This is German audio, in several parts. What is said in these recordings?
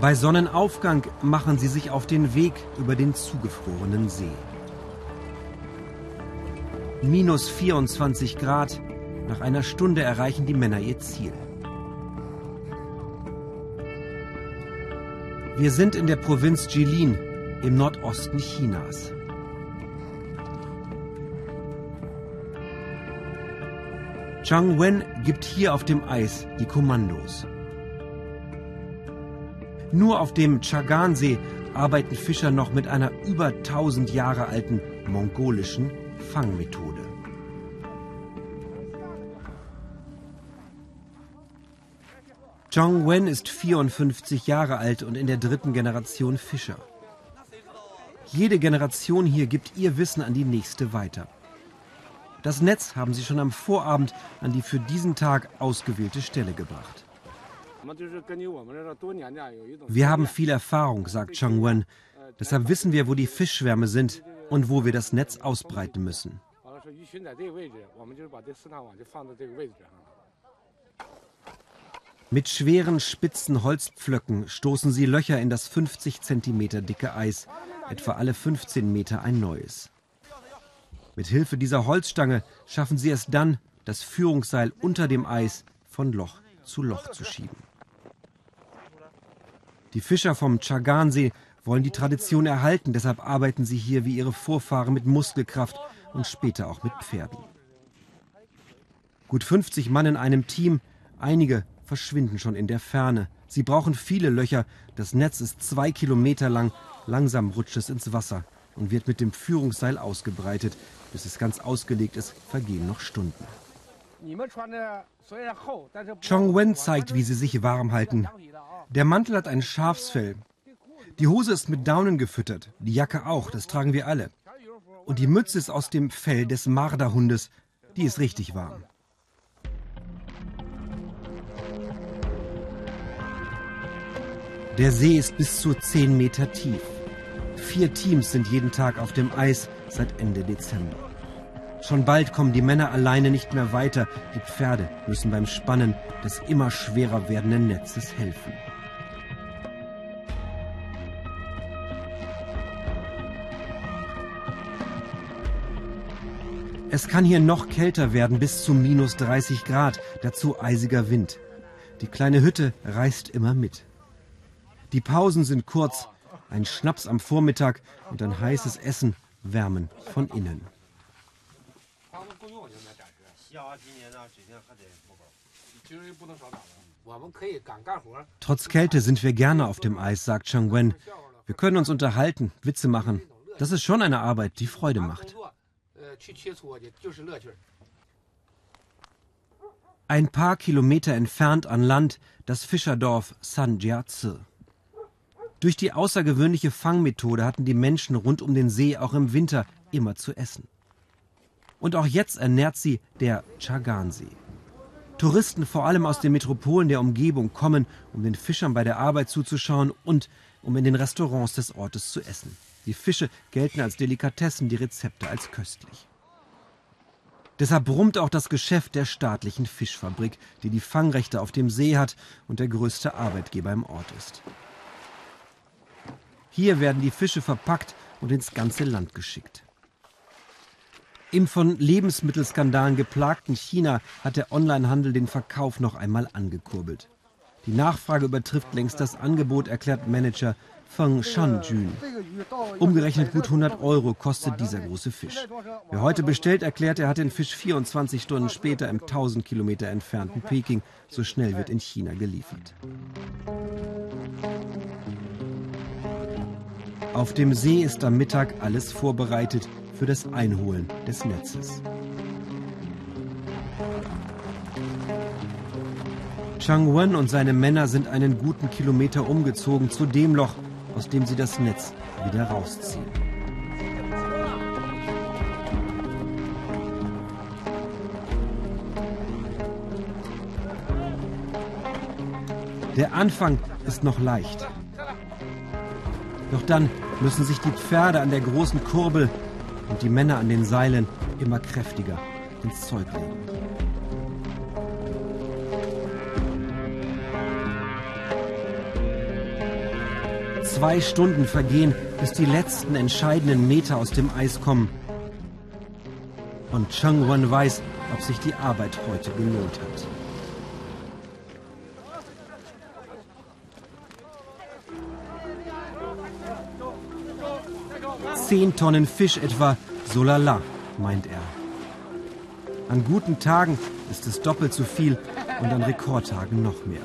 Bei Sonnenaufgang machen sie sich auf den Weg über den zugefrorenen See. Minus 24 Grad. Nach einer Stunde erreichen die Männer ihr Ziel. Wir sind in der Provinz Jilin im Nordosten Chinas. Zhang Wen gibt hier auf dem Eis die Kommandos. Nur auf dem Chagan-See arbeiten Fischer noch mit einer über 1000 Jahre alten mongolischen Fangmethode. Zhang Wen ist 54 Jahre alt und in der dritten Generation Fischer. Jede Generation hier gibt ihr Wissen an die nächste weiter. Das Netz haben sie schon am Vorabend an die für diesen Tag ausgewählte Stelle gebracht. Wir haben viel Erfahrung, sagt Chang Wen. Deshalb wissen wir, wo die Fischschwärme sind und wo wir das Netz ausbreiten müssen. Mit schweren, spitzen Holzpflöcken stoßen sie Löcher in das 50 cm dicke Eis, etwa alle 15 Meter ein neues. Mit Hilfe dieser Holzstange schaffen sie es dann, das Führungsseil unter dem Eis von Loch zu Loch zu schieben. Die Fischer vom Chagansee wollen die Tradition erhalten, deshalb arbeiten sie hier wie ihre Vorfahren mit Muskelkraft und später auch mit Pferden. Gut 50 Mann in einem Team, einige verschwinden schon in der Ferne. Sie brauchen viele Löcher, das Netz ist zwei Kilometer lang, langsam rutscht es ins Wasser und wird mit dem Führungsseil ausgebreitet. Bis es ganz ausgelegt ist, vergehen noch Stunden. Chong Wen zeigt, wie sie sich warm halten. Der Mantel hat ein Schafsfell. Die Hose ist mit Daunen gefüttert, die Jacke auch, das tragen wir alle. Und die Mütze ist aus dem Fell des Marderhundes, die ist richtig warm. Der See ist bis zu 10 Meter tief. Vier Teams sind jeden Tag auf dem Eis seit Ende Dezember. Schon bald kommen die Männer alleine nicht mehr weiter. Die Pferde müssen beim Spannen des immer schwerer werdenden Netzes helfen. Es kann hier noch kälter werden, bis zu minus 30 Grad, dazu eisiger Wind. Die kleine Hütte reißt immer mit. Die Pausen sind kurz, ein Schnaps am Vormittag und ein heißes Essen wärmen von innen. Trotz Kälte sind wir gerne auf dem Eis, sagt Chang Wen. Wir können uns unterhalten, Witze machen. Das ist schon eine Arbeit, die Freude macht. Ein paar Kilometer entfernt an Land das Fischerdorf San Jiazi. Durch die außergewöhnliche Fangmethode hatten die Menschen rund um den See auch im Winter immer zu essen. Und auch jetzt ernährt sie der Chagansee. Touristen, vor allem aus den Metropolen der Umgebung, kommen, um den Fischern bei der Arbeit zuzuschauen und um in den Restaurants des Ortes zu essen. Die Fische gelten als Delikatessen, die Rezepte als köstlich. Deshalb brummt auch das Geschäft der staatlichen Fischfabrik, die die Fangrechte auf dem See hat und der größte Arbeitgeber im Ort ist. Hier werden die Fische verpackt und ins ganze Land geschickt. Im von Lebensmittelskandalen geplagten China hat der Onlinehandel den Verkauf noch einmal angekurbelt. Die Nachfrage übertrifft längst das Angebot, erklärt Manager Feng Shanjun. Umgerechnet gut 100 Euro kostet dieser große Fisch. Wer heute bestellt, erklärt, er hat den Fisch 24 Stunden später im 1000 Kilometer entfernten Peking. So schnell wird in China geliefert. Auf dem See ist am Mittag alles vorbereitet für das Einholen des Netzes. Chang Wen und seine Männer sind einen guten Kilometer umgezogen zu dem Loch, aus dem sie das Netz wieder rausziehen. Der Anfang ist noch leicht. Doch dann müssen sich die Pferde an der großen Kurbel und die Männer an den Seilen immer kräftiger ins Zeug legen. Zwei Stunden vergehen, bis die letzten entscheidenden Meter aus dem Eis kommen. Und Cheng Wen weiß, ob sich die Arbeit heute gelohnt hat. Zehn Tonnen Fisch etwa, so lala, meint er. An guten Tagen ist es doppelt so viel und an Rekordtagen noch mehr.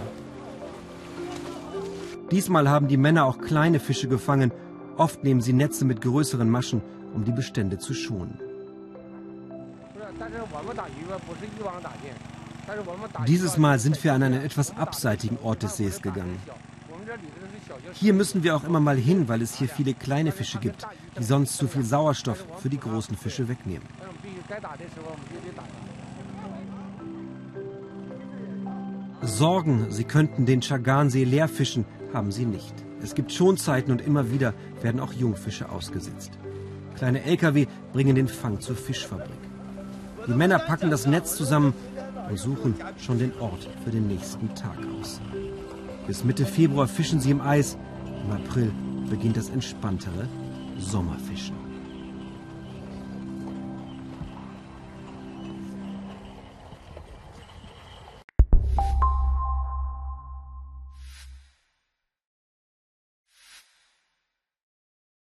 Diesmal haben die Männer auch kleine Fische gefangen. Oft nehmen sie Netze mit größeren Maschen, um die Bestände zu schonen. Dieses Mal sind wir an einen etwas abseitigen Ort des Sees gegangen. Hier müssen wir auch immer mal hin, weil es hier viele kleine Fische gibt, die sonst zu viel Sauerstoff für die großen Fische wegnehmen. Sorgen, sie könnten den Chagansee leer fischen, haben sie nicht. Es gibt Schonzeiten und immer wieder werden auch Jungfische ausgesetzt. Kleine Lkw bringen den Fang zur Fischfabrik. Die Männer packen das Netz zusammen und suchen schon den Ort für den nächsten Tag aus. Bis Mitte Februar fischen sie im Eis. Im April beginnt das entspanntere Sommerfischen.